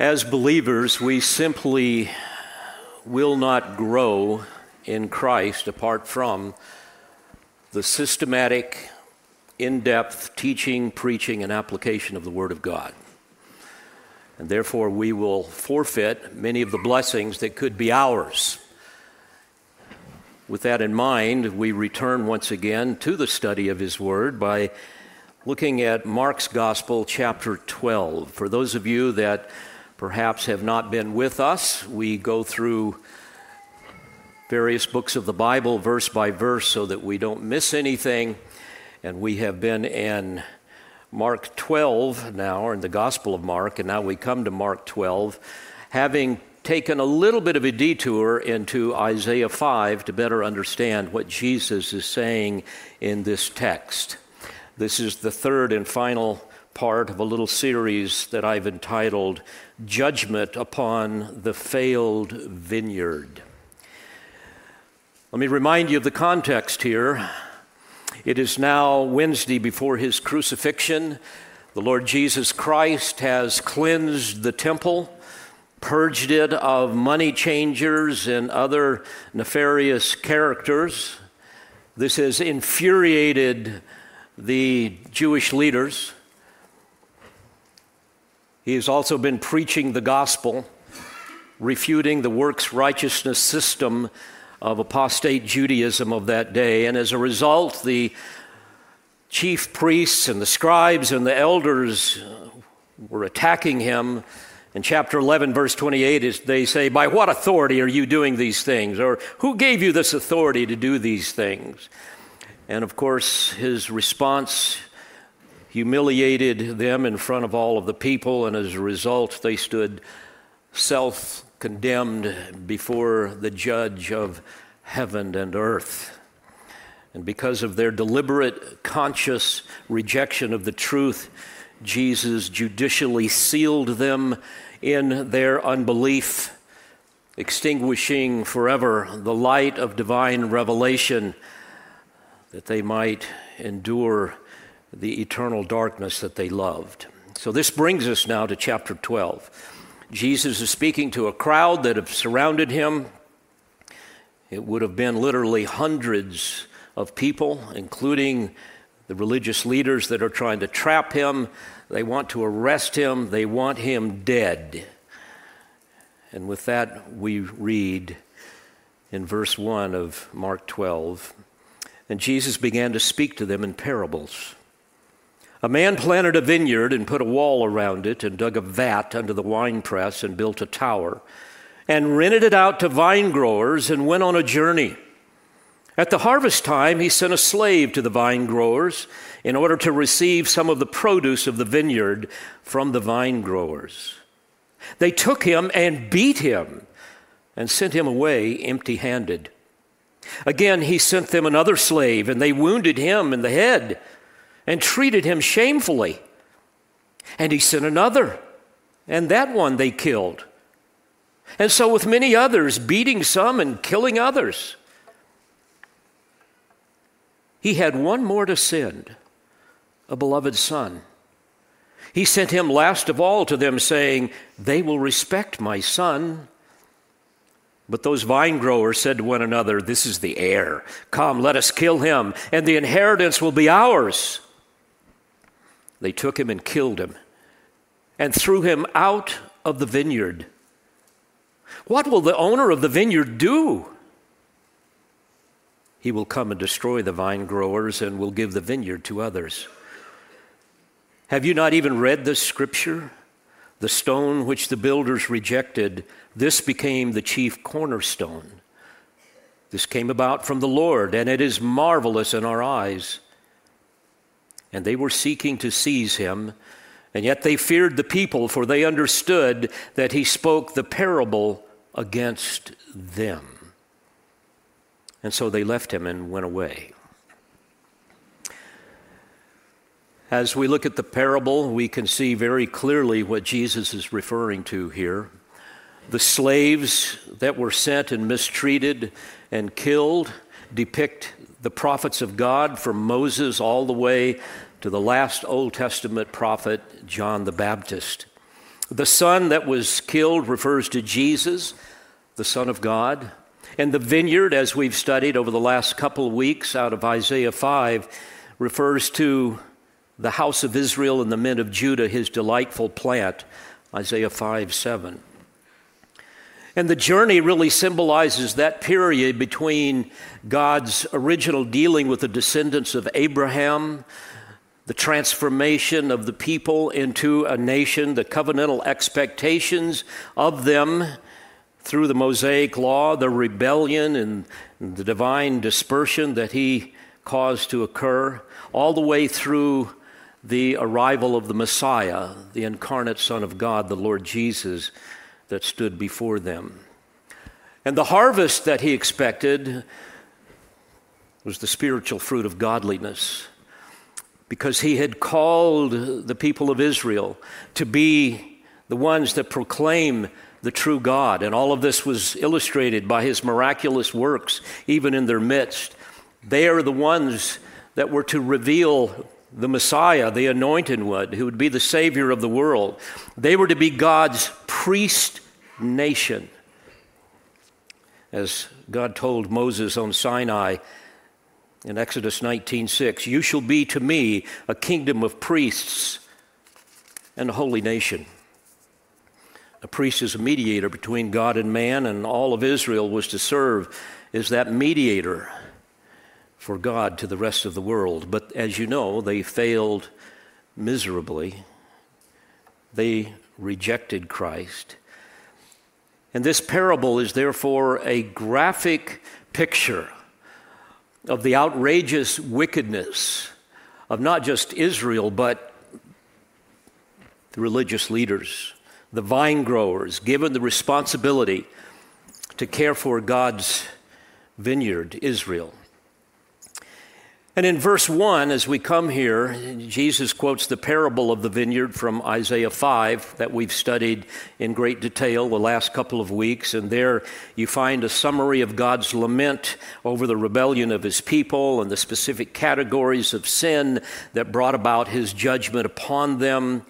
As believers, we simply will not grow in Christ apart from the systematic, in depth teaching, preaching, and application of the Word of God. And therefore, we will forfeit many of the blessings that could be ours. With that in mind, we return once again to the study of His Word by looking at Mark's Gospel, chapter 12. For those of you that perhaps have not been with us, we go through various books of the Bible verse by verse so that we don't miss anything. And we have been in Mark 12 now, or in the Gospel of Mark, and now we come to Mark 12, having taken a little bit of a detour into Isaiah 5 to better understand what Jesus is saying in this text. This is the third and final part of a little series that I've entitled Judgment upon the Failed Vineyard. Let me remind you of the context here. It is now Wednesday before his crucifixion. The Lord Jesus Christ has cleansed the temple, purged it of money changers and other nefarious characters. This has infuriated the Jewish leaders. He has also been preaching the gospel, refuting the works righteousness system of apostate Judaism of that day. And as a result, the chief priests and the scribes and the elders uh, were attacking him. In chapter 11, verse 28, they say, By what authority are you doing these things? Or who gave you this authority to do these things? And of course, his response humiliated them in front of all of the people, and as a result, they stood self condemned before the judge of heaven and earth. And because of their deliberate, conscious rejection of the truth, Jesus judicially sealed them in their unbelief, extinguishing forever the light of divine revelation that they might endure the eternal darkness that they loved. So this brings us now to chapter 12. Jesus is speaking to a crowd that have surrounded him. It would have been literally hundreds of people, including the religious leaders that are trying to trap him. They want to arrest him, they want him dead. And with that, we read in verse 1 of Mark 12 And Jesus began to speak to them in parables. A man planted a vineyard and put a wall around it and dug a vat under the winepress and built a tower and rented it out to vine growers and went on a journey. At the harvest time, he sent a slave to the vine growers in order to receive some of the produce of the vineyard from the vine growers. They took him and beat him and sent him away empty handed. Again, he sent them another slave, and they wounded him in the head and treated him shamefully. And he sent another, and that one they killed. And so, with many others, beating some and killing others. He had one more to send a beloved son. He sent him last of all to them, saying, They will respect my son. But those vine growers said to one another, This is the heir. Come, let us kill him, and the inheritance will be ours. They took him and killed him and threw him out of the vineyard. What will the owner of the vineyard do? He will come and destroy the vine growers and will give the vineyard to others. Have you not even read this scripture? The stone which the builders rejected, this became the chief cornerstone. This came about from the Lord, and it is marvelous in our eyes and they were seeking to seize him. And yet they feared the people, for they understood that he spoke the parable against them. And so they left him and went away. As we look at the parable, we can see very clearly what Jesus is referring to here. The slaves that were sent and mistreated and killed depict the prophets of God from Moses all the way to the last Old Testament prophet, John the Baptist. The son that was killed refers to Jesus, the Son of God. And the vineyard, as we've studied over the last couple of weeks out of Isaiah 5, refers to the house of Israel and the men of Judah, his delightful plant, Isaiah 5 7. And the journey really symbolizes that period between God's original dealing with the descendants of Abraham, the transformation of the people into a nation, the covenantal expectations of them through the Mosaic law, the rebellion and the divine dispersion that he caused to occur, all the way through the arrival of the Messiah, the incarnate Son of God, the Lord Jesus, that stood before them. And the harvest that he expected was the spiritual fruit of godliness because he had called the people of Israel to be the ones that proclaim the true God. And all of this was illustrated by his miraculous works, even in their midst. They are the ones that were to reveal the Messiah, the anointed one, who would be the Savior of the world. They were to be God's priest nation. As God told Moses on Sinai, in Exodus 19:6, "You shall be to me a kingdom of priests and a holy nation." A priest is a mediator between God and man, and all of Israel was to serve as that mediator for God to the rest of the world. But as you know, they failed miserably. They rejected Christ. And this parable is therefore a graphic picture of the outrageous wickedness of not just Israel, but the religious leaders, the vine growers, given the responsibility to care for God's vineyard, Israel. And in verse 1, as we come here, Jesus quotes the parable of the vineyard from Isaiah 5 that we've studied in great detail the last couple of weeks. And there you find a summary of God's lament over the rebellion of his people and the specific categories of sin that brought about his judgment upon them.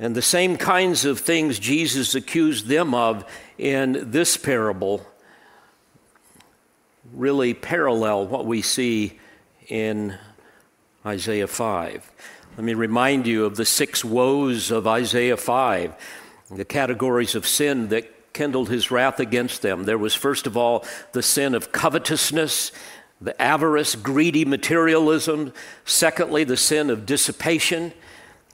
And the same kinds of things Jesus accused them of in this parable really parallel what we see in Isaiah 5. Let me remind you of the six woes of Isaiah 5, the categories of sin that kindled his wrath against them. There was, first of all, the sin of covetousness, the avarice, greedy materialism. Secondly, the sin of dissipation,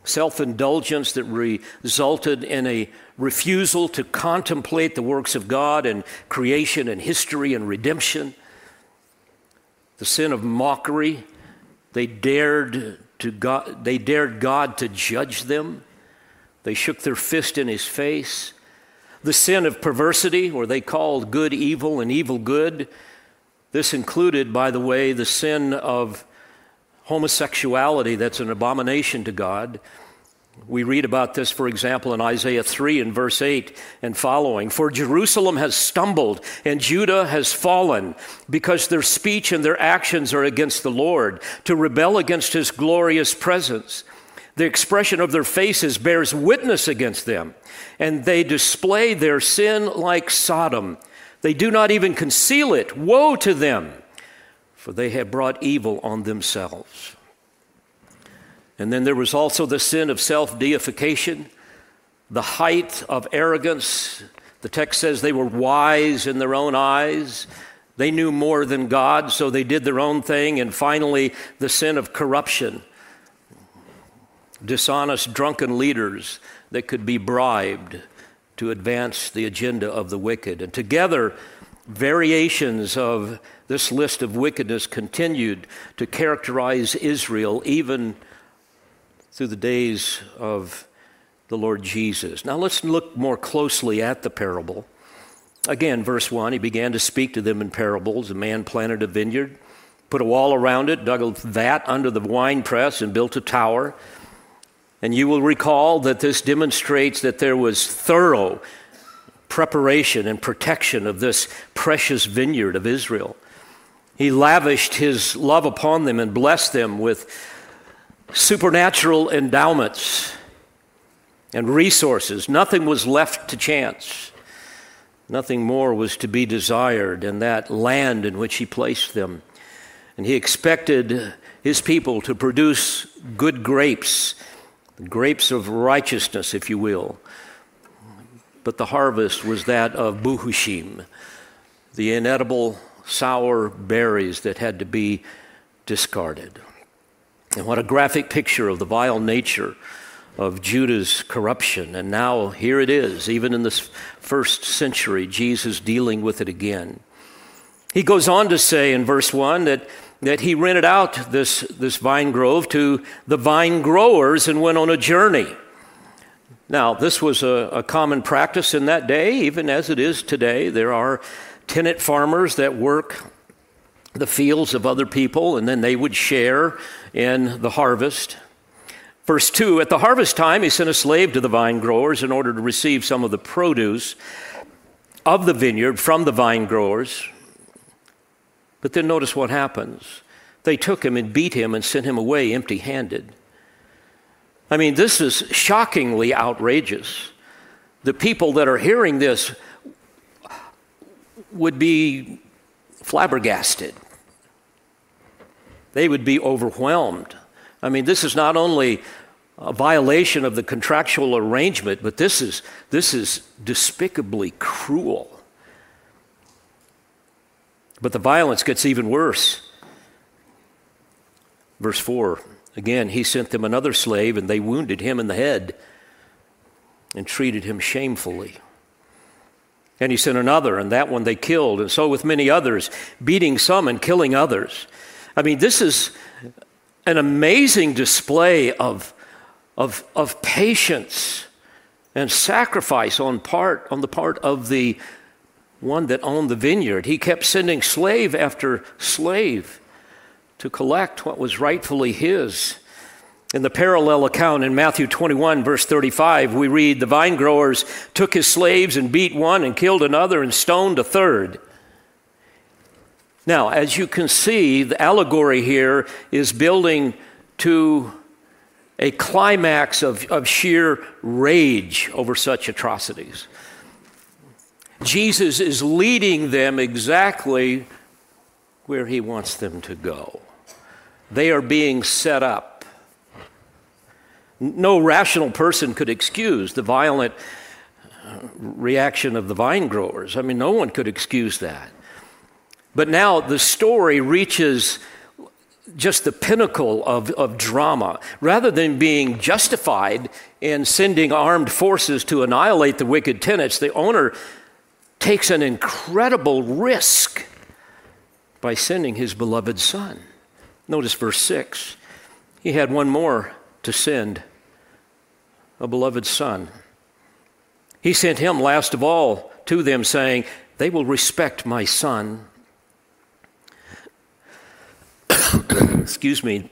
self indulgence that resulted in a refusal to contemplate the works of God and creation and history and redemption the sin of mockery. They dared, to God, they dared God to judge them. They shook their fist in his face. The sin of perversity, where they called good evil and evil good. This included, by the way, the sin of homosexuality that's an abomination to God. We read about this, for example, in Isaiah 3 and verse 8 and following. For Jerusalem has stumbled and Judah has fallen because their speech and their actions are against the Lord, to rebel against his glorious presence. The expression of their faces bears witness against them, and they display their sin like Sodom. They do not even conceal it. Woe to them, for they have brought evil on themselves. And then there was also the sin of self deification, the height of arrogance. The text says they were wise in their own eyes. They knew more than God, so they did their own thing. And finally, the sin of corruption, dishonest, drunken leaders that could be bribed to advance the agenda of the wicked. And together, variations of this list of wickedness continued to characterize Israel even through the days of the Lord Jesus. Now let's look more closely at the parable. Again, verse 1 He began to speak to them in parables. A man planted a vineyard, put a wall around it, dug a vat under the winepress, and built a tower. And you will recall that this demonstrates that there was thorough preparation and protection of this precious vineyard of Israel. He lavished his love upon them and blessed them with supernatural endowments. and resources. Nothing was left to chance. Nothing more was to be desired in that land in which he placed them. And he expected his people to produce good grapes, grapes of righteousness, if you will. But the harvest was that of Buhushim, the inedible sour berries that had to be discarded. And what a graphic picture of the vile nature of Judah's corruption. And now here it is, even in this first century, Jesus dealing with it again. He goes on to say in verse 1 that, that he rented out this, this vine grove to the vine growers and went on a journey. Now, this was a, a common practice in that day, even as it is today. There are tenant farmers that work the fields of other people, and then they would share in the harvest. Verse 2 At the harvest time, he sent a slave to the vine growers in order to receive some of the produce of the vineyard from the vine growers. But then notice what happens. They took him and beat him and sent him away empty handed. I mean, this is shockingly outrageous. The people that are hearing this would be flabbergasted. They would be overwhelmed. I mean, this is not only a violation of the contractual arrangement, but this is, this is despicably cruel. But the violence gets even worse. Verse 4 again, he sent them another slave, and they wounded him in the head and treated him shamefully. And he sent another, and that one they killed, and so with many others, beating some and killing others. I mean, this is an amazing display of, of, of patience and sacrifice on part on the part of the one that owned the vineyard. He kept sending slave after slave to collect what was rightfully his. In the parallel account in Matthew 21, verse 35, we read the vine growers took his slaves and beat one and killed another and stoned a third. Now, as you can see, the allegory here is building to a climax of, of sheer rage over such atrocities. Jesus is leading them exactly where he wants them to go. They are being set up. No rational person could excuse the violent uh, reaction of the vine growers. I mean, no one could excuse that. But now the story reaches just the pinnacle of, of drama. Rather than being justified in sending armed forces to annihilate the wicked tenants, the owner takes an incredible risk by sending his beloved son. Notice verse 6. He had one more to send a beloved son. He sent him last of all to them, saying, They will respect my son. excuse me,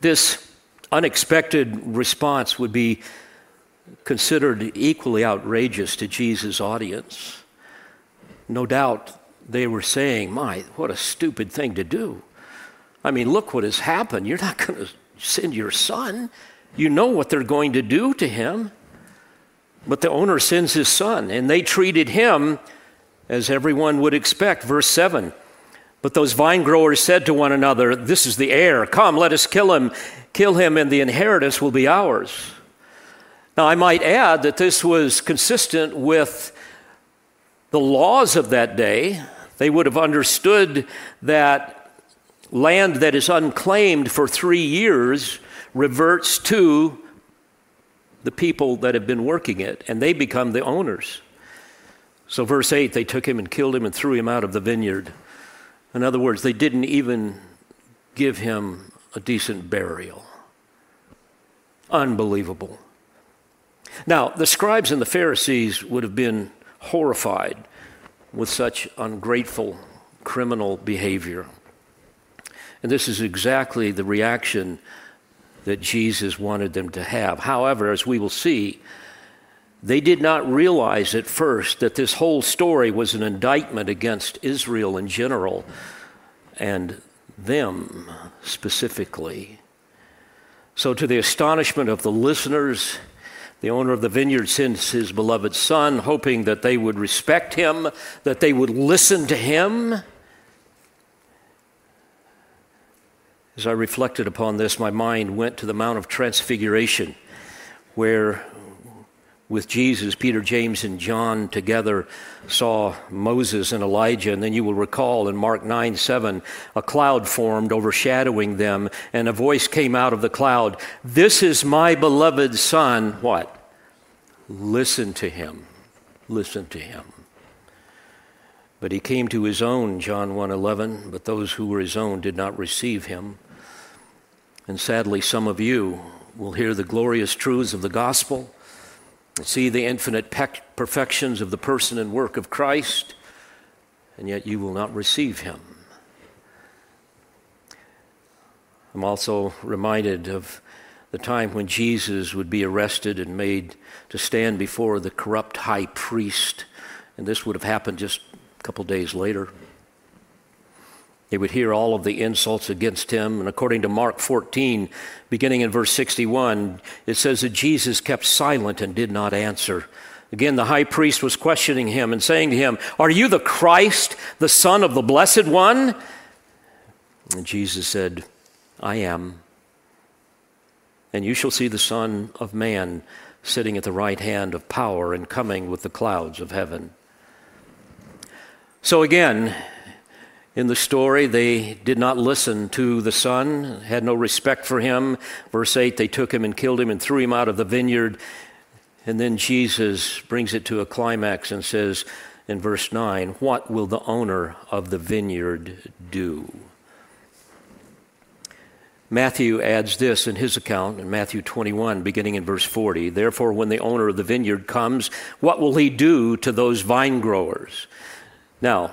this unexpected response would be considered equally outrageous to Jesus' audience. No doubt they were saying, My, what a stupid thing to do. I mean, look what has happened. You're not going to send your son. You know what they're going to do to him. But the owner sends his son, and they treated him as everyone would expect. Verse 7 but those vine growers said to one another, This is the heir. Come, let us kill him. Kill him, and the inheritance will be ours. Now, I might add that this was consistent with the laws of that day. They would have understood that land that is unclaimed for three years reverts to the people that have been working it, and they become the owners. So, verse 8, they took him and killed him and threw him out of the vineyard. In other words, they didn't even give him a decent burial. Unbelievable. Now, the scribes and the Pharisees would have been horrified with such ungrateful criminal behavior. And this is exactly the reaction that Jesus wanted them to have. However, as we will see, they did not realize at first that this whole story was an indictment against Israel in general and them specifically. So, to the astonishment of the listeners, The owner of the vineyard sends his beloved son, hoping that they would respect him, that they would listen to him. As I reflected upon this, my mind went to the Mount of Transfiguration, where with Jesus, Peter, James, and John together saw Moses and Elijah. And then you will recall in Mark 9 7, a cloud formed overshadowing them, and a voice came out of the cloud This is my beloved Son. What? Listen to him. Listen to him. But he came to his own, John 1:11, but those who were his own did not receive him. And sadly, some of you will hear the glorious truths of the gospel see the infinite perfections of the person and work of Christ, and yet you will not receive him. I'm also reminded of the time when Jesus would be arrested and made to stand before the corrupt high priest, and this would have happened just a couple days later. They would hear all of the insults against him. And according to Mark 14, beginning in verse 61, it says that Jesus kept silent and did not answer. Again, the high priest was questioning him and saying to him, Are you the Christ, the Son of the Blessed One? And Jesus said, I am. And you shall see the Son of Man sitting at the right hand of power and coming with the clouds of heaven. So again, in the story, they did not listen to the son, had no respect for him. Verse 8, they took him and killed him and threw him out of the vineyard. And then Jesus brings it to a climax and says in verse 9, What will the owner of the vineyard do? Matthew adds this in his account in Matthew 21, beginning in verse 40. Therefore, when the owner of the vineyard comes, what will he do to those vine growers? Now,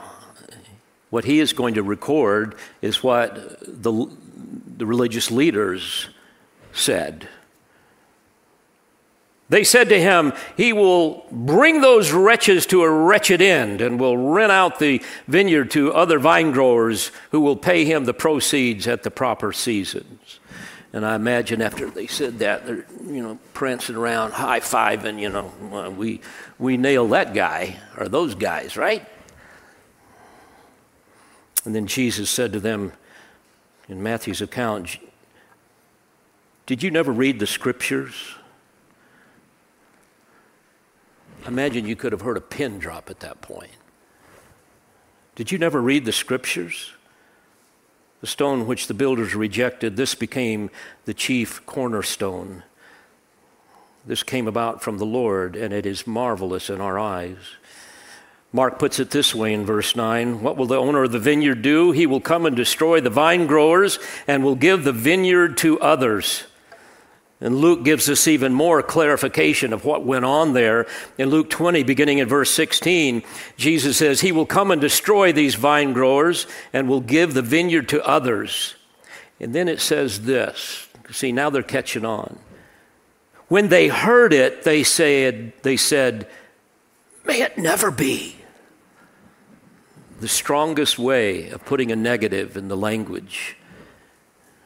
what he is going to record is what the, the religious leaders said. They said to him, He will bring those wretches to a wretched end and will rent out the vineyard to other vine growers who will pay him the proceeds at the proper seasons. And I imagine after they said that, they're, you know, prancing around, high fiving, you know, we, we nail that guy, or those guys, right? And then Jesus said to them in Matthew's account, Did you never read the scriptures? Imagine you could have heard a pin drop at that point. Did you never read the scriptures? The stone which the builders rejected, this became the chief cornerstone. This came about from the Lord, and it is marvelous in our eyes. Mark puts it this way in verse 9 What will the owner of the vineyard do? He will come and destroy the vine growers and will give the vineyard to others. And Luke gives us even more clarification of what went on there. In Luke 20, beginning in verse 16, Jesus says, He will come and destroy these vine growers and will give the vineyard to others. And then it says this. See, now they're catching on. When they heard it, they said, they said, May it never be the strongest way of putting a negative in the language.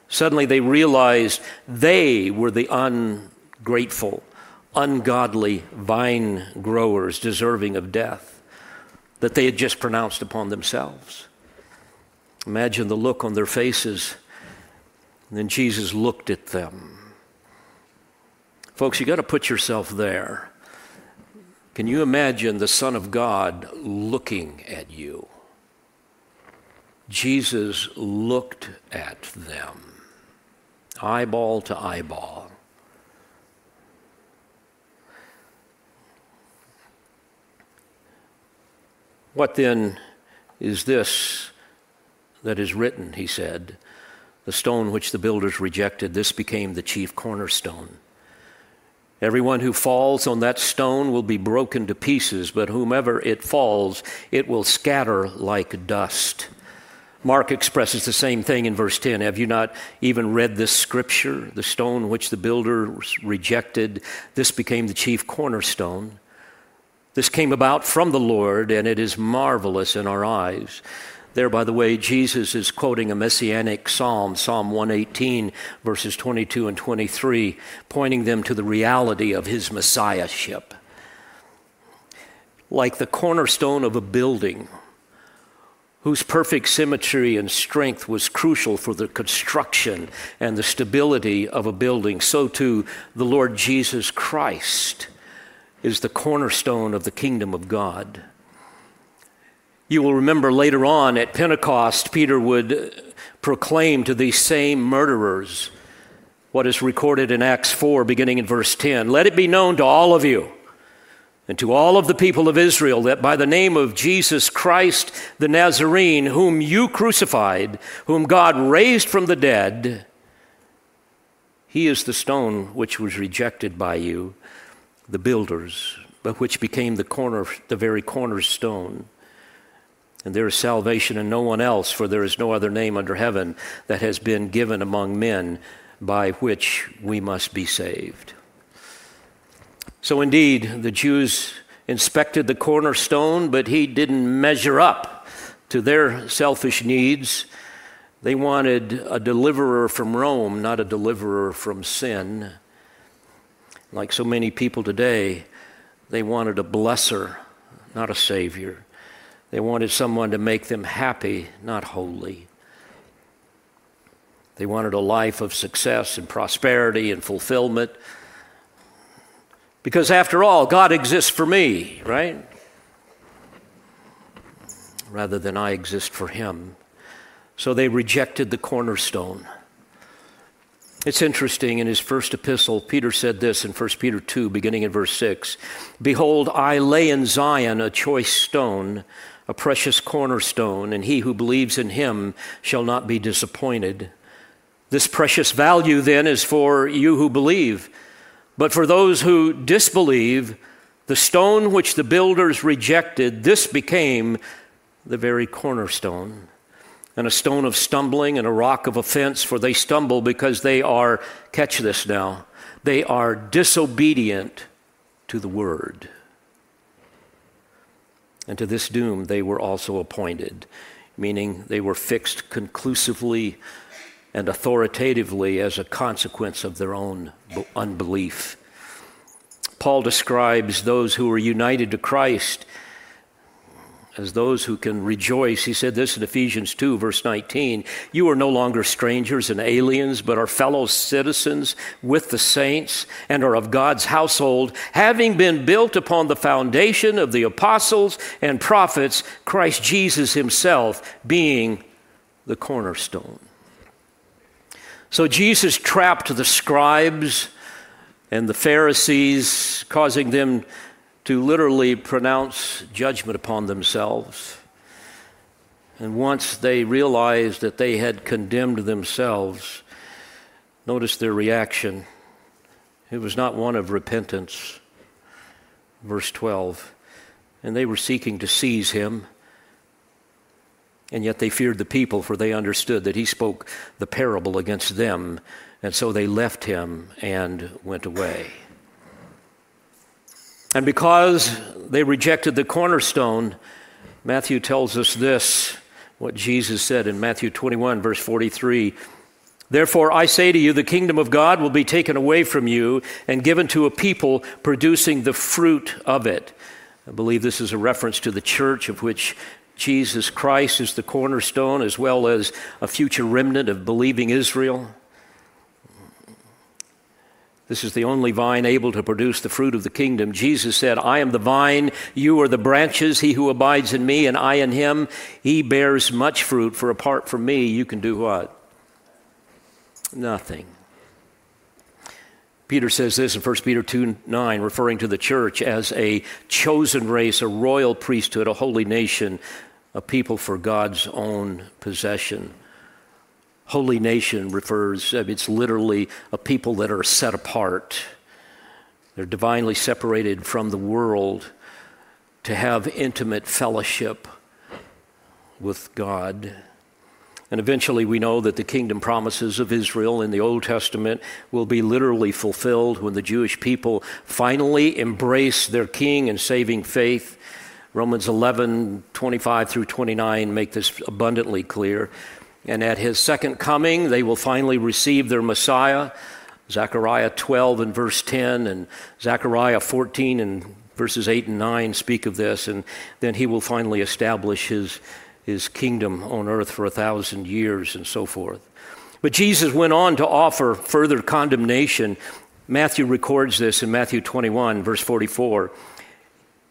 Suddenly they realized they were the ungrateful, ungodly vine growers deserving of death that they had just pronounced upon themselves. Imagine the look on their faces. And then Jesus looked at them. Folks, you got to put yourself there. Can you imagine the Son of God looking at you? Jesus looked at them, eyeball to eyeball. What then is this that is written? He said. The stone which the builders rejected, this became the chief cornerstone. Everyone who falls on that stone will be broken to pieces, but whomever it falls, it will scatter like dust. Mark expresses the same thing in verse 10. Have you not even read this scripture? The stone which the builders rejected, this became the chief cornerstone. This came about from the Lord, and it is marvelous in our eyes. There, by the way, Jesus is quoting a messianic psalm, Psalm 118, verses 22 and 23, pointing them to the reality of his messiahship. Like the cornerstone of a building, whose perfect symmetry and strength was crucial for the construction and the stability of a building, so too the Lord Jesus Christ is the cornerstone of the kingdom of God. You will remember later on at Pentecost, Peter would uh, proclaim to these same murderers what is recorded in Acts 4, beginning in verse 10 Let it be known to all of you and to all of the people of Israel that by the name of Jesus Christ the Nazarene, whom you crucified, whom God raised from the dead, he is the stone which was rejected by you, the builders, but which became the corner, the very cornerstone. And there is salvation in no one else, for there is no other name under heaven that has been given among men by which we must be saved. So, indeed, the Jews inspected the cornerstone, but he didn't measure up to their selfish needs. They wanted a deliverer from Rome, not a deliverer from sin. Like so many people today, they wanted a blesser, not a savior. They wanted someone to make them happy, not holy. They wanted a life of success and prosperity and fulfillment. Because after all, God exists for me, right? Rather than I exist for Him. So they rejected the cornerstone. It's interesting, in his first epistle, Peter said this in 1 Peter 2, beginning in verse 6 Behold, I lay in Zion a choice stone a precious cornerstone, and he who believes in him shall not be disappointed. This precious value, then, is for you who believe. But for those who disbelieve, the stone which the builders rejected, this became the very cornerstone, and a stone of stumbling and a rock of offense, for they stumble because they are, catch this now, they are disobedient to the word. And to this doom they were also appointed, meaning they were fixed conclusively and authoritatively as a consequence of their own unbelief. Paul describes those who are united to Christ as those who can rejoice. He said this in Ephesians 2, verse 19 You are no longer strangers and aliens, but are fellow citizens with the saints and are of God's household, having been built upon the foundation of the apostles and prophets, Christ Jesus himself being the cornerstone. So Jesus trapped the scribes and the Pharisees, causing them to literally pronounce judgment upon themselves. And once they realized that they had condemned themselves, notice their reaction. It was not one of repentance. Verse 12. And they were seeking to seize him. And yet they feared the people, for they understood that he spoke the parable against them. And so they left him and went away. And because they rejected the cornerstone, Matthew tells us this what Jesus said in Matthew 21, verse 43. Therefore, I say to you, the kingdom of God will be taken away from you and given to a people producing the fruit of it. I believe this is a reference to the church of which Jesus Christ is the cornerstone, as well as a future remnant of believing Israel. This is the only vine able to produce the fruit of the kingdom. Jesus said, I am the vine, you are the branches. He who abides in me and I in him, he bears much fruit, for apart from me, you can do what? Nothing. Peter says this in 1 Peter 2 9, referring to the church as a chosen race, a royal priesthood, a holy nation, a people for God's own possession. Holy nation refers, uh, it's literally a people that are set apart. They're divinely separated from the world to have intimate fellowship with God. And eventually, we know that the kingdom promises of Israel in the Old Testament will be literally fulfilled when the Jewish people finally embrace their king and saving faith Romans 11, 25 through 29 make this abundantly clear. And at his second coming, they will finally receive their Messiah. Zechariah 12 and verse 10, and Zechariah 14 and verses 8 and 9 speak of this. And then he will finally establish his, his kingdom on earth for a thousand years and so forth. But Jesus went on to offer further condemnation. Matthew records this in Matthew 21, verse 44.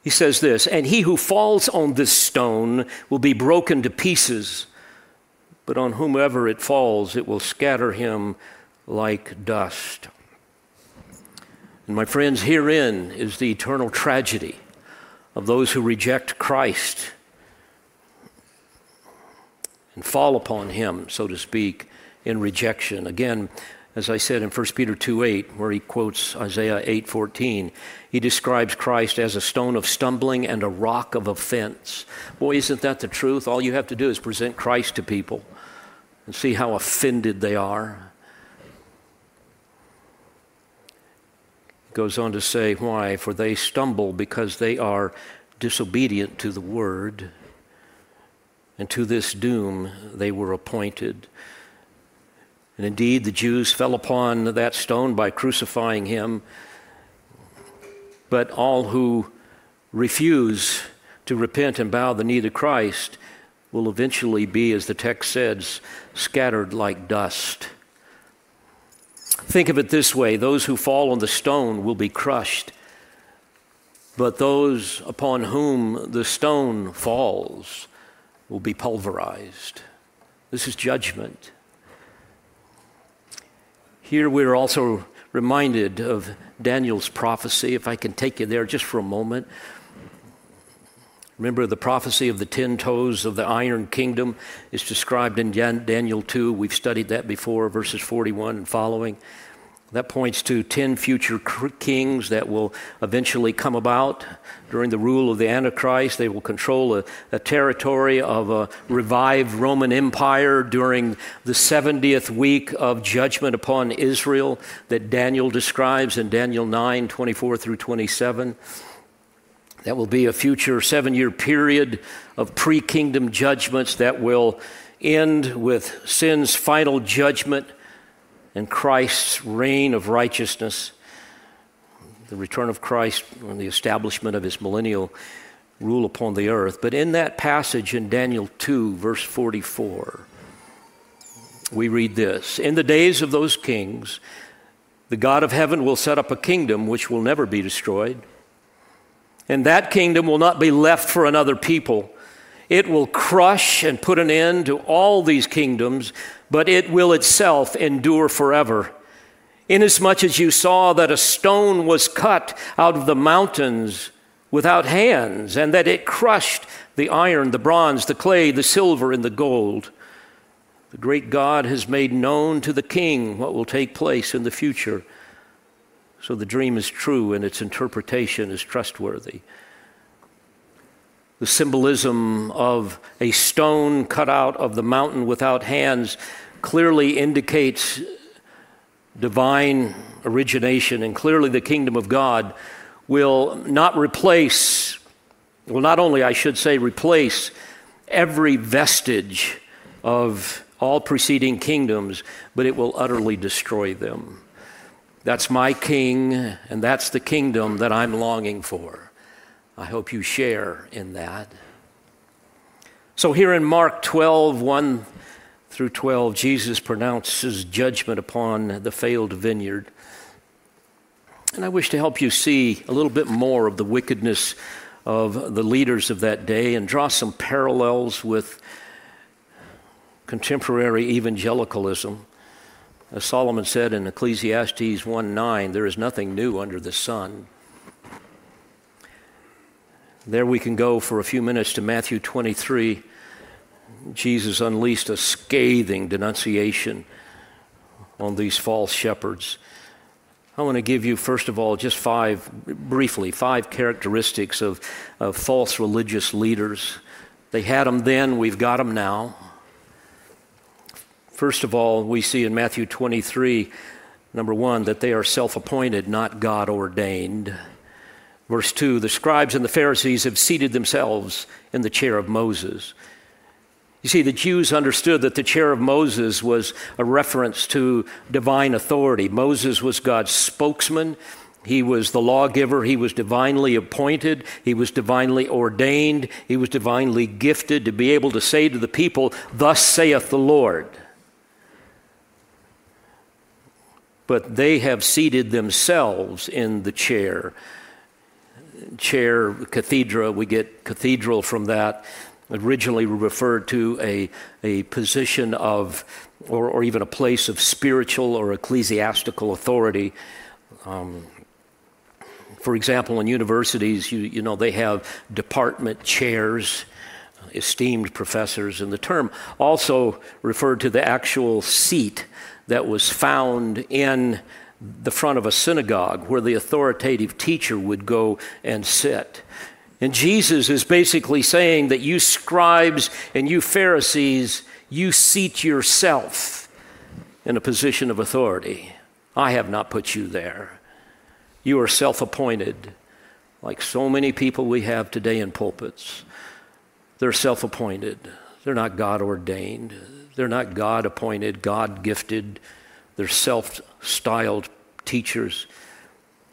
He says this, and he who falls on this stone will be broken to pieces, but on whomever it falls, it will scatter him like dust. And my friends, herein is the eternal tragedy of those who reject Christ and fall upon him, so to speak, in rejection. Again, as I said in 1 Peter 2 8, where he quotes Isaiah 8 14, he describes Christ as a stone of stumbling and a rock of offense. Boy, isn't that the truth? All you have to do is present Christ to people and see how offended they are. He goes on to say, Why? For they stumble because they are disobedient to the word, and to this doom they were appointed. And indeed, the Jews fell upon that stone by crucifying him. But all who refuse to repent and bow the knee to Christ will eventually be, as the text says, scattered like dust. Think of it this way those who fall on the stone will be crushed, but those upon whom the stone falls will be pulverized. This is judgment. Here we're also reminded of Daniel's prophecy, if I can take you there just for a moment. Remember, the prophecy of the ten toes of the iron kingdom is described in Daniel 2. We've studied that before, verses 41 and following. That points to 10 future kings that will eventually come about during the rule of the Antichrist. They will control a, a, territory of a revived Roman Empire during the 70th week of judgment upon Israel that Daniel describes in Daniel 9 24 through 27. That will be a future seven year period of pre kingdom judgments that will end with sin's final judgment and Christ's reign of righteousness, the return of Christ and the establishment of his millennial rule upon the earth. But in that passage in Daniel 2, verse 44, we read this In the days of those kings, the God of heaven will set up a kingdom which will never be destroyed. And that kingdom will not be left for another people. It will crush and put an end to all these kingdoms but it will itself endure forever. Inasmuch as you saw that a stone was cut out of the mountains without hands, and that it crushed the iron, the bronze, the clay, the silver, and the gold. The great God has made known to the king what will take place in the future. So the dream is true and its interpretation is trustworthy. The symbolism of a stone cut out of the mountain without hands clearly indicates divine origination, and clearly the kingdom of God will not replace, will not only, I should say, replace every vestige of all preceding kingdoms, but it will utterly destroy them. That's my king, and that's the kingdom that I'm longing for. I hope you share in that. So, here in Mark 12, 1 through 12, Jesus pronounces judgment upon the failed vineyard. And I wish to help you see a little bit more of the wickedness of the leaders of that day and draw some parallels with contemporary evangelicalism. As Solomon said in Ecclesiastes 1 9, there is nothing new under the sun. There we can go for a few minutes to Matthew 23. Jesus unleashed a scathing denunciation on these false shepherds. I want to give you, first of all, just five, briefly, five characteristics of, of false religious leaders. They had them then, we've got them now. First of all, we see in Matthew 23, number one, that they are self appointed, not God ordained. Verse 2 The scribes and the Pharisees have seated themselves in the chair of Moses. You see, the Jews understood that the chair of Moses was a reference to divine authority. Moses was God's spokesman. He was the lawgiver. He was divinely appointed. He was divinely ordained. He was divinely gifted to be able to say to the people, Thus saith the Lord. But they have seated themselves in the chair. Chair, cathedra, we get cathedral from that originally referred to a, a position of, or, or even a place of spiritual or ecclesiastical authority. Um, for example, in universities, you, you know, they have department chairs, esteemed professors, and the term also referred to the actual seat that was found in the front of a synagogue where the authoritative teacher would go and sit. And Jesus is basically saying that you scribes and you Pharisees, you seat yourself in a position of authority. I have not put you there. You are self appointed, like so many people we have today in pulpits. They're self appointed, they're not God ordained, they're not God appointed, God gifted, they're self styled teachers.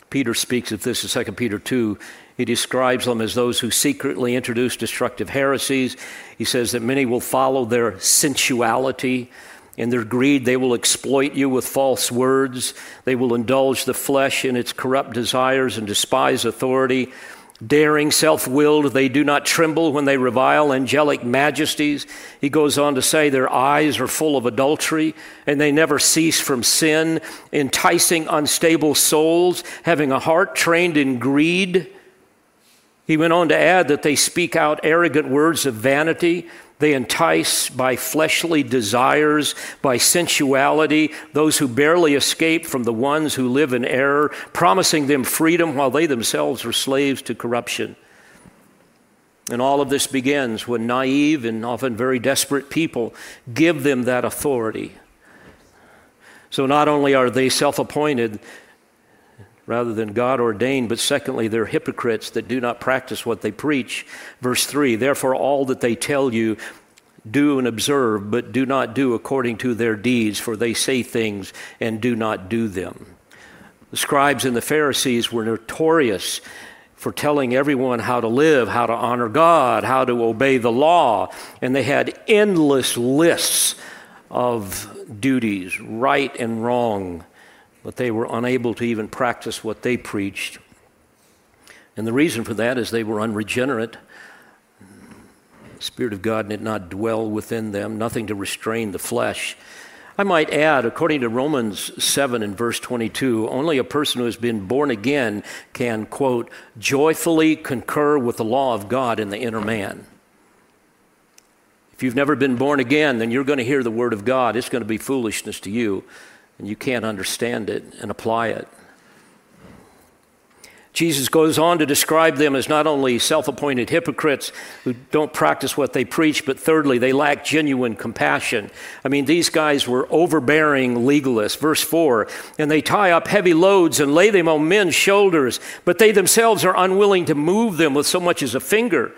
Peter speaks of this in 2 Peter 2 he describes them as those who secretly introduce destructive heresies. He says that many will follow their sensuality. In their greed, they will exploit you with false words. They will indulge the flesh in its corrupt desires and despise authority. Daring, self willed, they do not tremble when they revile angelic majesties. He goes on to say their eyes are full of adultery and they never cease from sin, enticing unstable souls, having a heart trained in greed. He went on to add that they speak out arrogant words of vanity. They entice by fleshly desires, by sensuality, those who barely escape from the ones who live in error, promising them freedom while they themselves are slaves to corruption. And all of this begins when naive and often very desperate people give them that authority. So not only are they self appointed, rather than God ordained, but secondly, they're hypocrites that do not practice what they preach. Verse 3 Therefore, all that they tell you, do and observe, but do not do according to their deeds, for they say things and do not do them. The scribes and the Pharisees were notorious for telling everyone how to live, how to honor God, how to obey the law, and they had endless lists of duties, right and wrong but they were unable to even practice what they preached. And the reason for that is they were unregenerate. The Spirit of God did not dwell within them, nothing to restrain the flesh. I might add, according to Romans 7 and verse 22, only a person who has been born again can, quote, joyfully concur with the law of God in the inner man. If you've never been born again, then you're going to hear the word of God. It's going to be foolishness to you and you can't understand it and apply it. Jesus goes on to describe them as not only self appointed hypocrites who don't practice what they preach, but thirdly, they lack genuine compassion. I mean, these guys were overbearing legalists. Verse 4 And they tie up heavy loads and lay them on men's shoulders, but they themselves are unwilling to move them with so much as a finger.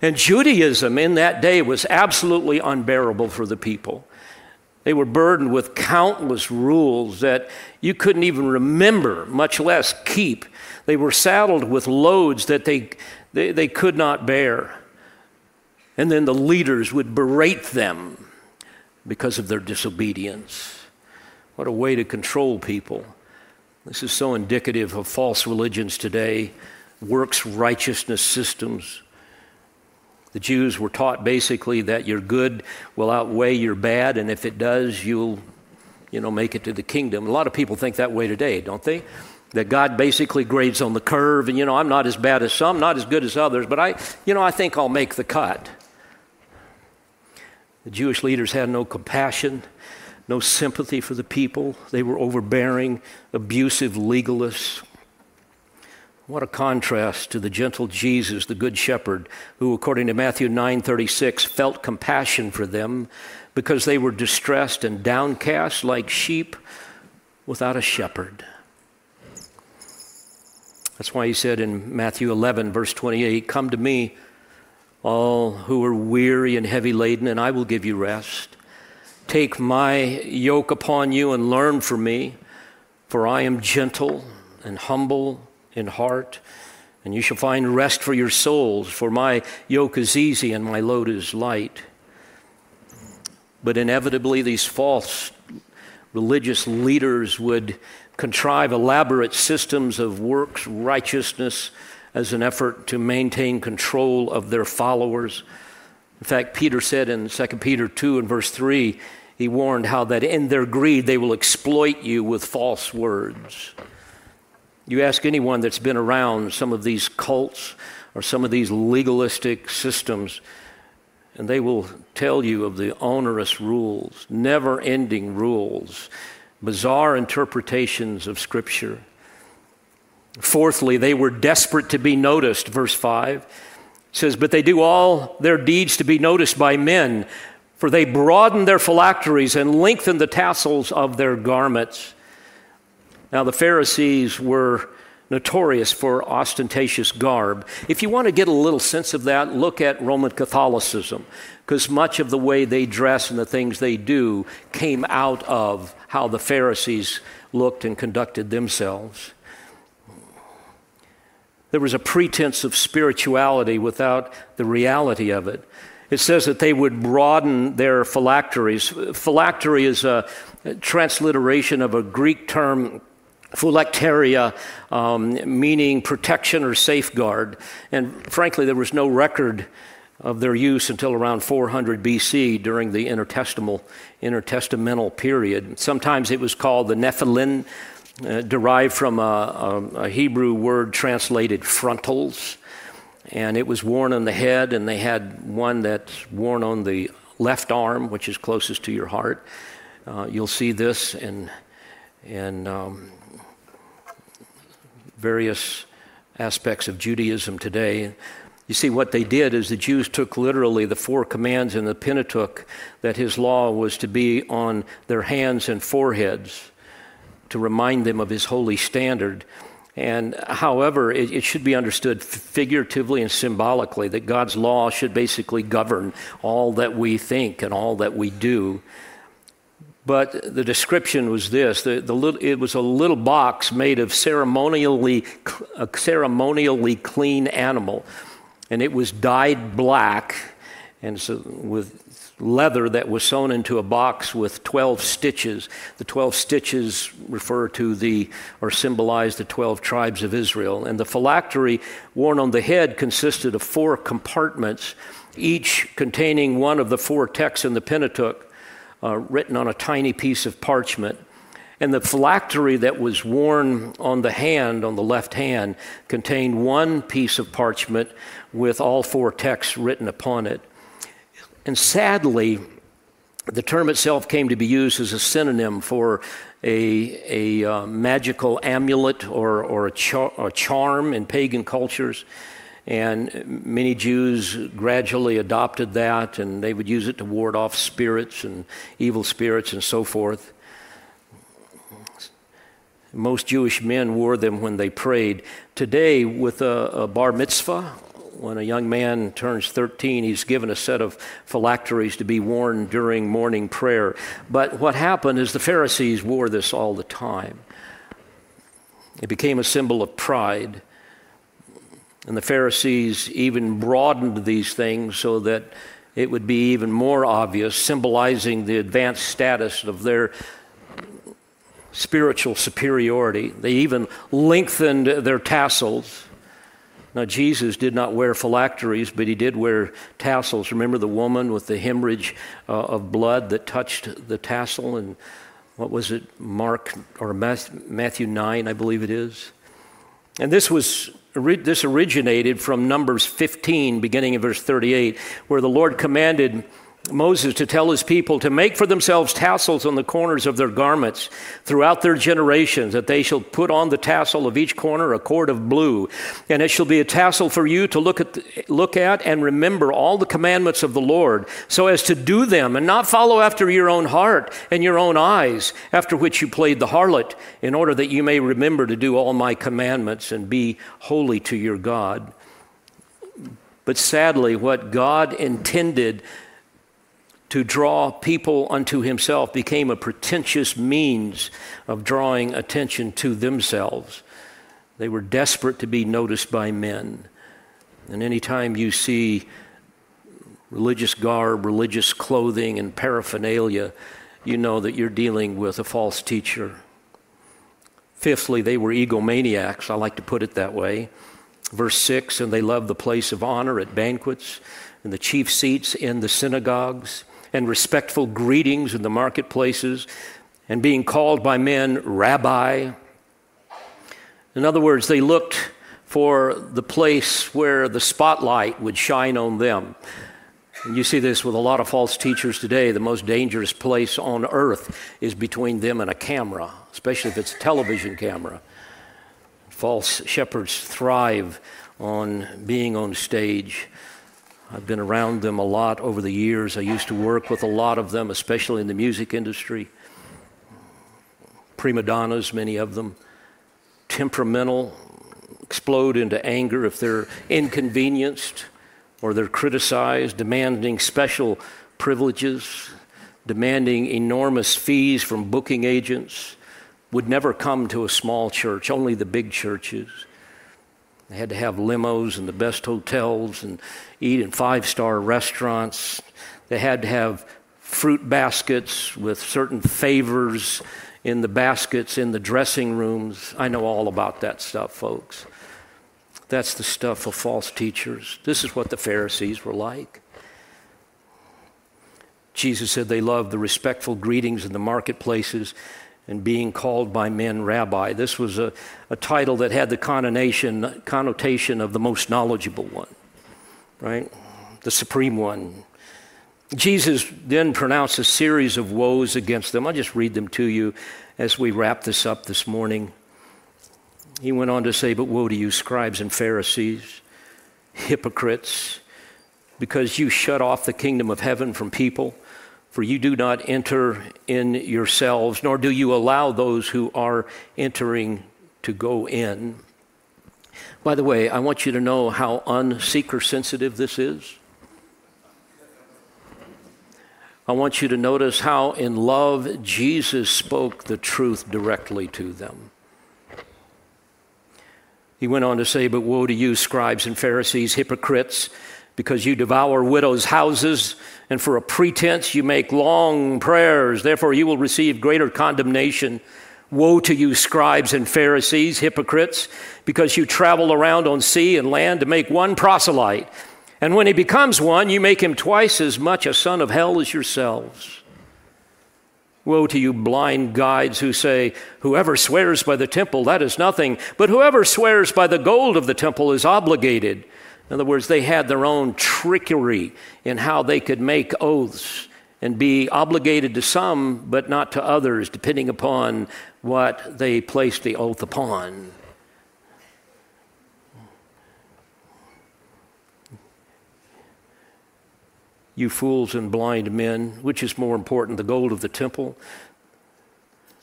And Judaism in that day was absolutely unbearable for the people. They were burdened with countless rules that you couldn't even remember, much less keep. They were saddled with loads that they, they, they could not bear. And then the leaders would berate them because of their disobedience. What a way to control people. This is so indicative of false religions today, works righteousness systems the Jews were taught basically that your good will outweigh your bad, and if it does, you'll, you know, make it to the kingdom. A lot of people think that way today, don't they? That God basically grades on the curve, and you know, I'm not as bad as some, not as good as others, but I, you know, I think I'll make the cut. The Jewish leaders had no compassion, no sympathy for the people. They were overbearing, abusive legalists. What a contrast to the gentle Jesus, the good shepherd, who according to Matthew 9:36 felt compassion for them because they were distressed and downcast like sheep without a shepherd. That's why he said in Matthew 11, verse 28, Come to me, all who are weary and heavy laden, and I will give you rest. Take my yoke upon you and learn from me, for I am gentle and humble in heart, and you shall find rest for your souls, for my yoke is easy and my load is light. But inevitably, these false religious leaders would contrive elaborate systems of works righteousness as an effort to maintain control of their followers. In fact, Peter said in 2 Peter 2 and verse 3, he warned how that in their greed they will exploit you with false words. You ask anyone that's been around some of these cults or some of these legalistic systems, and they will tell you of the onerous rules, never ending rules bizarre interpretations of Scripture. Fourthly, they were desperate to be noticed, verse 5 says, But they do all their deeds to be noticed by men, for they broaden their phylacteries and lengthen the tassels of their garments. Now, the Pharisees were notorious for ostentatious garb. If you want to get a little sense of that, look at Roman Catholicism, because much of the way they dress and the things they do came out of how the Pharisees looked and conducted themselves. There was a pretense of spirituality without the reality of it. It says that they would broaden their phylacteries. Phylactery is a transliteration of a Greek term phylacteria, um, meaning protection or safeguard. And frankly, there was no record of their use until around 400 BC during the intertestamental, intertestamental period. Sometimes it was called the Nephilim, uh, derived from a, a, a, Hebrew word translated frontals. And it was worn on the head, and they had one that's worn on the left arm, which is closest to your heart. Uh, you'll see this in, in um, various aspects of Judaism today. You see, what they did is the Jews took literally the four commands in the Pentateuch that his law was to be on their hands and foreheads to remind them of his holy standard. And however, it, it, should be understood figuratively and symbolically that God's law should basically govern all that we think and all that we do. But the description was this the, the little, it was a little box made of ceremonially, a ceremonially clean animal and it was dyed black, and so with leather that was sewn into a box with 12 stitches. The 12 stitches refer to the, or symbolize the 12 tribes of Israel. And the phylactery worn on the head consisted of four compartments, each containing one of the four texts in the Pentateuch, uh, written on a tiny piece of parchment. And the phylactery that was worn on the hand, on the left hand, contained one piece of parchment with all four texts written upon it. And sadly, the term itself came to be used as a synonym for a, a uh, magical amulet or, or a, char- a charm in pagan cultures. And many Jews gradually adopted that, and they would use it to ward off spirits and evil spirits and so forth. Most Jewish men wore them when they prayed. Today, with a, a bar mitzvah, when a young man turns 13, he's given a set of phylacteries to be worn during morning prayer. But what happened is the Pharisees wore this all the time. It became a symbol of pride. And the Pharisees even broadened these things so that it would be even more obvious, symbolizing the advanced status of their spiritual superiority. They even lengthened their tassels. Now, Jesus did not wear phylacteries, but he did wear tassels. Remember the woman with the hemorrhage uh, of blood that touched the tassel? And what was it, Mark or Matthew 9, I believe it is? And this was this originated from Numbers 15, beginning in verse 38, where the Lord commanded Moses to tell his people to make for themselves tassels on the corners of their garments throughout their generations, that they shall put on the tassel of each corner a cord of blue. And it shall be a tassel for you to look at, look at and remember all the commandments of the Lord, so as to do them and not follow after your own heart and your own eyes, after which you played the harlot, in order that you may remember to do all my commandments and be holy to your God. But sadly, what God intended to draw people unto himself became a pretentious means of drawing attention to themselves. They were desperate to be noticed by men. And anytime you see religious garb, religious clothing, and paraphernalia, you know that you're dealing with a false teacher. Fifthly, they were egomaniacs. I like to put it that way. Verse 6 And they loved the place of honor at banquets and the chief seats in the synagogues and respectful greetings in the marketplaces and being called by men rabbi. In other words, they looked for the place where the spotlight would shine on them. And you see this with a lot of false teachers today. The most dangerous place on earth is between them and a camera, especially if it's a television camera. False shepherds thrive on being on stage. I've been around them a lot over the years. I used to work with a lot of them, especially in the music industry. Prima donnas, many of them, temperamental, explode into anger if they're inconvenienced or they're criticized, demanding special privileges, demanding enormous fees from booking agents, would never come to a small church, only the big churches. They had to have limos and the best hotels and eat in five star restaurants. They had to have fruit baskets with certain favors in the baskets in the dressing rooms. I know all about that stuff, folks. That's the stuff of false teachers. This is what the Pharisees were like. Jesus said they loved the respectful greetings in the marketplaces and being called by men rabbi. This was a, a title that had the connotation, connotation of the most knowledgeable one, right? The supreme one. Jesus then pronounced a series of woes against them. I'll just read them to you as we wrap this up this morning. He went on to say, But woe to you, scribes and Pharisees, hypocrites, because you shut off the kingdom of heaven from people for you do not enter in yourselves, nor do you allow those who are entering to go in. By the way, I want you to know how unseeker sensitive this is. I want you to notice how, in love, Jesus spoke the truth directly to them. He went on to say, But woe to you, scribes and Pharisees, hypocrites! because you devour widows' houses, and for a pretense you make long prayers. Therefore, you will receive greater condemnation. Woe to you, scribes and Pharisees, hypocrites, because you travel around on sea and land to make one proselyte. And when he becomes one, you make him twice as much a son of hell as yourselves. Woe to you, blind guides who say, Whoever swears by the temple, that is nothing, but whoever swears by the gold of the temple is obligated. In other words, they had their own trickery in how they could make oaths and be obligated to some, but not to others, depending upon what they placed the oath upon. You fools and blind men, which is more important, the gold of the temple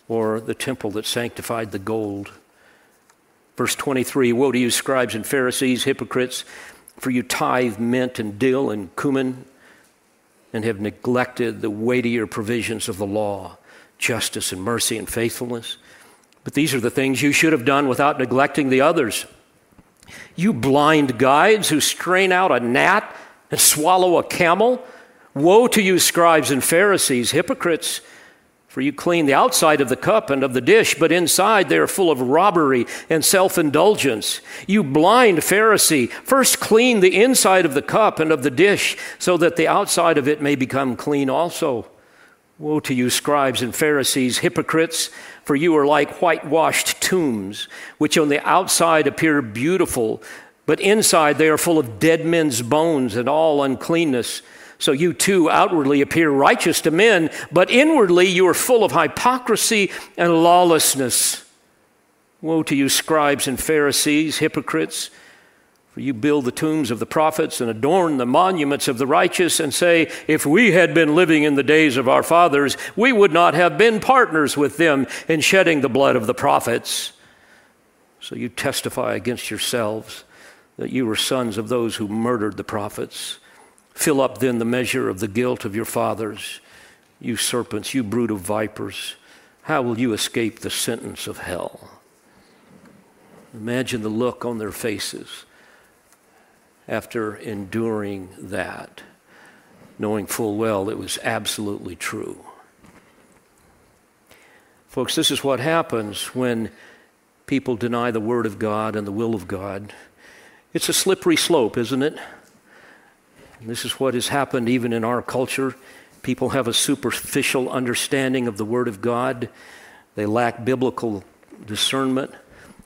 or the temple that sanctified the gold? Verse 23 Woe to you, scribes and Pharisees, hypocrites! For you tithe mint and dill and cumin and have neglected the weightier provisions of the law, justice and mercy and faithfulness. But these are the things you should have done without neglecting the others. You blind guides who strain out a gnat and swallow a camel. Woe to you, scribes and Pharisees, hypocrites! For you clean the outside of the cup and of the dish, but inside they are full of robbery and self indulgence. You blind Pharisee, first clean the inside of the cup and of the dish, so that the outside of it may become clean also. Woe to you, scribes and Pharisees, hypocrites, for you are like whitewashed tombs, which on the outside appear beautiful, but inside they are full of dead men's bones and all uncleanness. So you too outwardly appear righteous to men, but inwardly you are full of hypocrisy and lawlessness. Woe to you, scribes and Pharisees, hypocrites! For you build the tombs of the prophets and adorn the monuments of the righteous, and say, If we had been living in the days of our fathers, we would not have been partners with them in shedding the blood of the prophets. So you testify against yourselves that you were sons of those who murdered the prophets. Fill up then the measure of the guilt of your fathers. You serpents, you brood of vipers, how will you escape the sentence of hell? Imagine the look on their faces after enduring that, knowing full well it was absolutely true. Folks, this is what happens when people deny the Word of God and the will of God. It's a slippery slope, isn't it? This is what has happened even in our culture. People have a superficial understanding of the Word of God, they lack biblical discernment.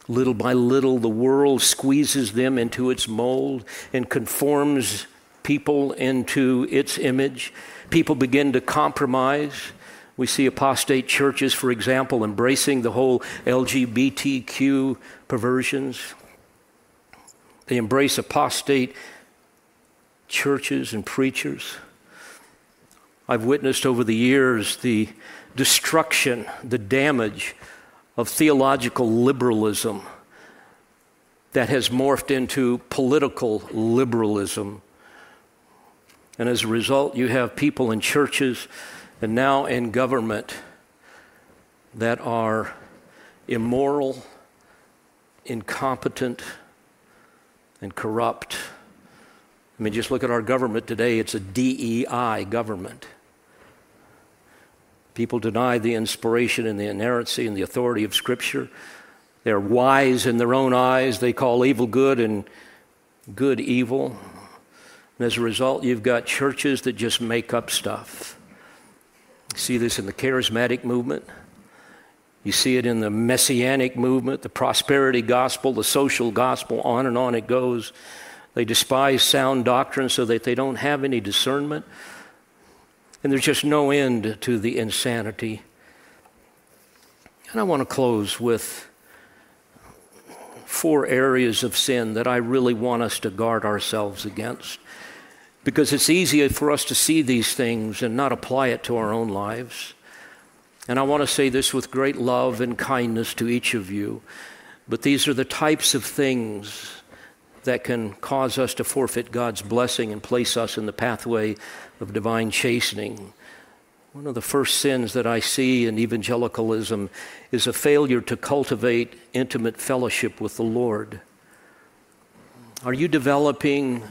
Little by little, the world squeezes them into its mold and conforms people into its image. People begin to compromise. We see apostate churches, for example, embracing the whole LGBTQ perversions. They embrace apostate churches and preachers. I've witnessed over the years the destruction, the damage of theological liberalism that has morphed into political liberalism. And as a result, you have people in churches and now in government that are immoral, incompetent, and corrupt. I mean, just look at our government today, it's a DEI government. People deny the inspiration and the inerrancy and the authority of Scripture. They're wise in their own eyes. They call evil good and good evil. And as a result, you've got churches that just make up stuff. You see this in the charismatic movement. You see it in the messianic movement, the prosperity gospel, the social gospel, on and on it goes. They despise sound doctrine so that they don't have any discernment. And there's just no end to the insanity. And I want to close with four areas of sin that I really want us to guard ourselves against. Because it's easier for us to see these things and not apply it to our own lives. And I want to say this with great love and kindness to each of you. But these are the types of things that can cause us to forfeit God's blessing and place us in the pathway of divine chastening. One of the first sins that I see in evangelicalism is a failure to cultivate intimate fellowship with the Lord. Are you developing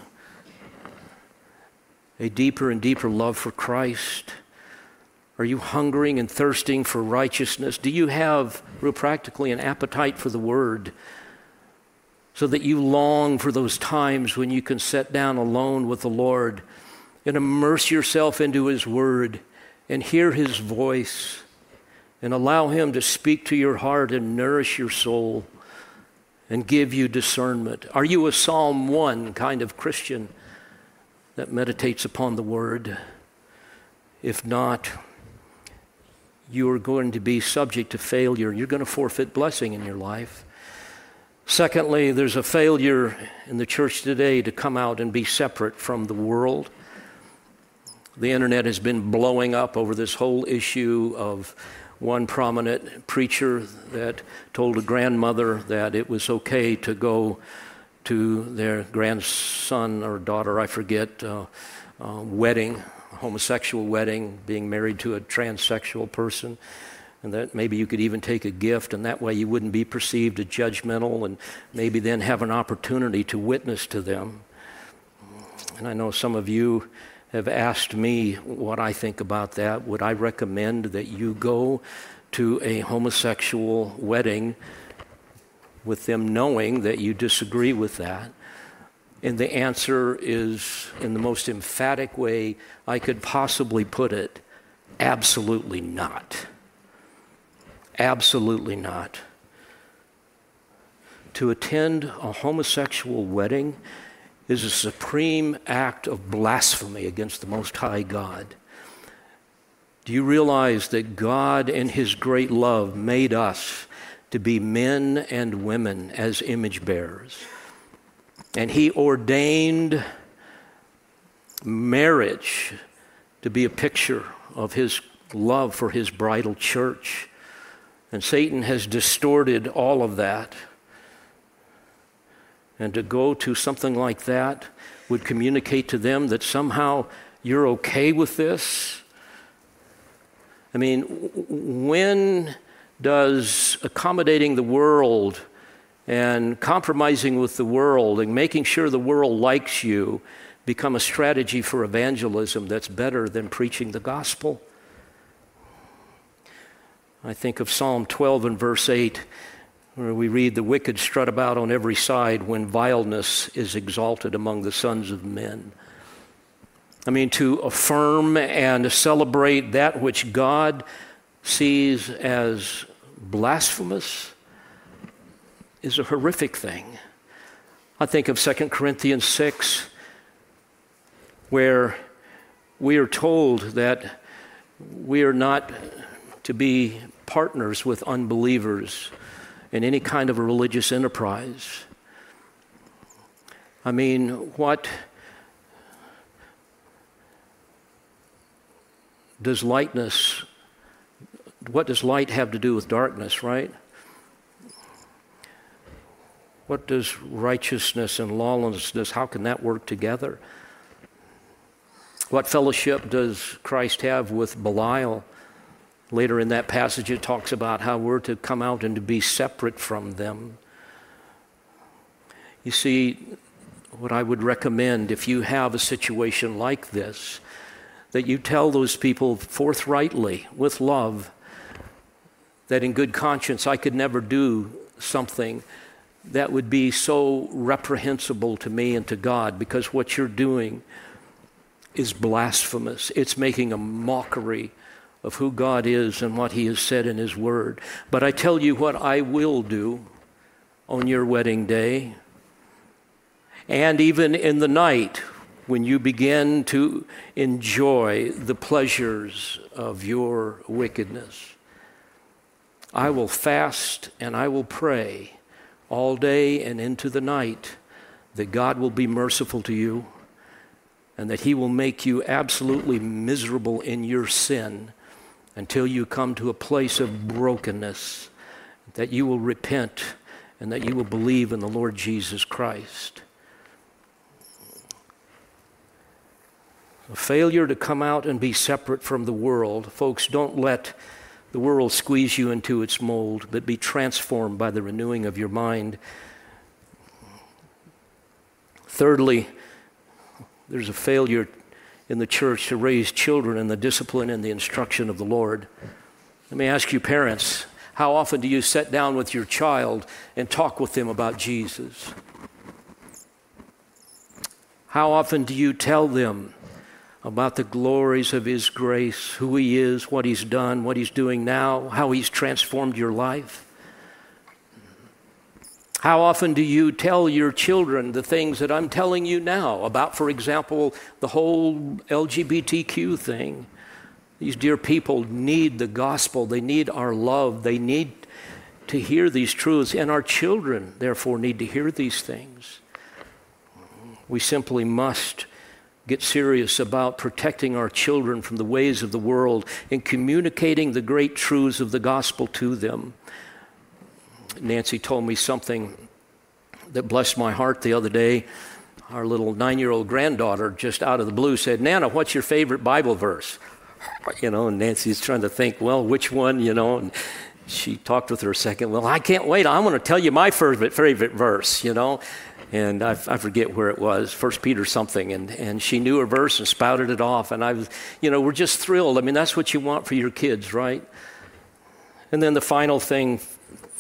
a deeper and deeper love for Christ? Are you hungering and thirsting for righteousness? Do you have, real practically, an appetite for the Word? So that you long for those times when you can sit down alone with the Lord and immerse yourself into His Word and hear His voice and allow Him to speak to your heart and nourish your soul and give you discernment. Are you a Psalm 1 kind of Christian that meditates upon the Word? If not, you are going to be subject to failure. You're going to forfeit blessing in your life. Secondly, there's a failure in the church today to come out and be separate from the world. The internet has been blowing up over this whole issue of one prominent preacher that told a grandmother that it was okay to go to their grandson or daughter, I forget, uh, uh, wedding, homosexual wedding, being married to a transsexual person and that maybe you could even take a gift, and that way you wouldn't be perceived as judgmental, and maybe then have an opportunity to witness to them. And I know some of you have asked me what I think about that. Would I recommend that you go to a homosexual wedding with them knowing that you disagree with that? And the answer is, in the most emphatic way I could possibly put it, absolutely not. Absolutely not. To attend a homosexual wedding is a supreme act of blasphemy against the Most High God. Do you realize that God, in His great love, made us to be men and women as image bearers? And He ordained marriage to be a picture of His love for His bridal church. And Satan has distorted all of that. And to go to something like that would communicate to them that somehow you're okay with this. I mean, when does accommodating the world and compromising with the world and making sure the world likes you become a strategy for evangelism that's better than preaching the gospel? I think of Psalm 12 and verse 8, where we read, The wicked strut about on every side when vileness is exalted among the sons of men. I mean, to affirm and celebrate that which God sees as blasphemous is a horrific thing. I think of 2 Corinthians 6, where we are told that we are not to be partners with unbelievers in any kind of a religious enterprise. I mean, what does lightness, what does light have to do with darkness, right? What does righteousness and lawlessness, how can that work together? What fellowship does Christ have with Belial? Later in that passage, it talks about how we're to come out and to be separate from them. You see, what I would recommend if you have a situation like this, that you tell those people forthrightly, with love, that in good conscience I could never do something that would be so reprehensible to me and to God because what you're doing is blasphemous. It's making a mockery of who God is and what He has said in His Word. But I tell you what I will do on your wedding day, and even in the night when you begin to enjoy the pleasures of your wickedness. I will fast and I will pray all day and into the night that God will be merciful to you and that He will make you absolutely miserable in your sin until you come to a place of brokenness, that you will repent and that you will believe in the Lord Jesus Christ. A failure to come out and be separate from the world. Folks, don't let the world squeeze you into its mold, but be transformed by the renewing of your mind. Thirdly, there's a failure in the church to raise children in the discipline and the instruction of the Lord. Let me ask you, parents, how often do you sit down with your child and talk with them about Jesus? How often do you tell them about the glories of His grace, who He is, what He's done, what He's doing now, how He's transformed your life? How often do you tell your children the things that I'm telling you now about, for example, the whole LGBTQ thing? These dear people need the gospel, they need our love, they need to hear these truths, and our children, therefore, need to hear these things. We simply must get serious about protecting our children from the ways of the world and communicating the great truths of the gospel to them. Nancy told me something that blessed my heart the other day. Our little nine year old granddaughter, just out of the blue, said, Nana, what's your favorite Bible verse? You know, and Nancy's trying to think, well, which one, you know? And she talked with her a second. Well, I can't wait. I want to tell you my favorite, favorite verse, you know? and I, I, forget where it was, First Peter something, and, and she knew her verse and spouted it off, and I was, you know, we're just thrilled. I mean, that's what you want for your kids, right? And then the final thing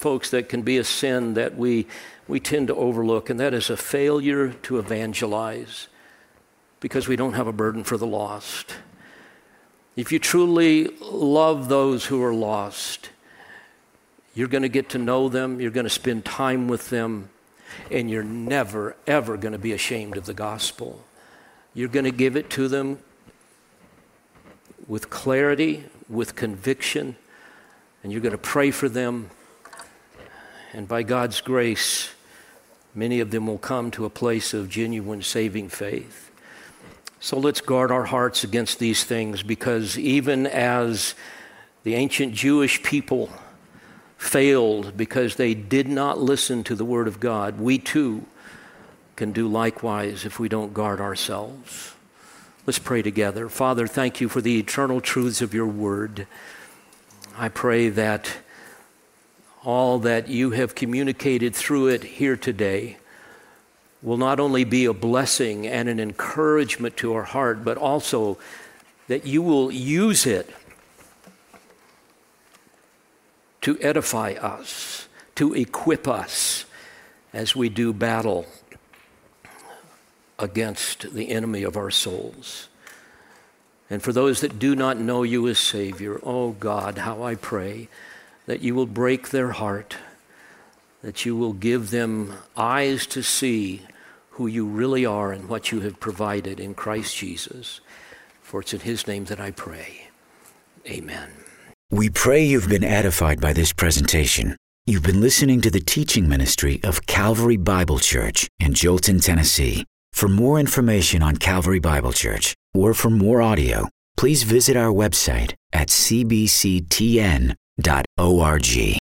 folks, that can be a sin that we, we tend to overlook, and that is a failure to evangelize because we don't have a burden for the lost. If you truly love those who are lost, you're going to get to know them, you're going to spend time with them, And you're never, ever going to be ashamed of the gospel. You're going to give it to them with clarity, with conviction, and you're going to pray for them. And by God's grace, many of them will come to a place of genuine saving faith. So let's guard our hearts against these things because even as the ancient Jewish people failed because they did not listen to the Word of God, we too can do likewise if we don't guard ourselves. Let's pray together. Father, thank you for the eternal truths of your Word. I pray that all that you have communicated through it here today will not only be a blessing and an encouragement to our heart, but also that you will use it to edify us, to equip us as we do battle against the enemy of our souls. And for those that do not know you as Savior, oh God, how I pray that you will break their heart, that you will give them eyes to see who you really are and what you have provided in Christ Jesus. For it's in His name that I pray. Amen. We pray you've been edified by this presentation. You've been listening to the teaching ministry of Calvary Bible Church in Jolton, Tennessee. For more information on Calvary Bible Church or for more audio, please visit our website at cbctn.org.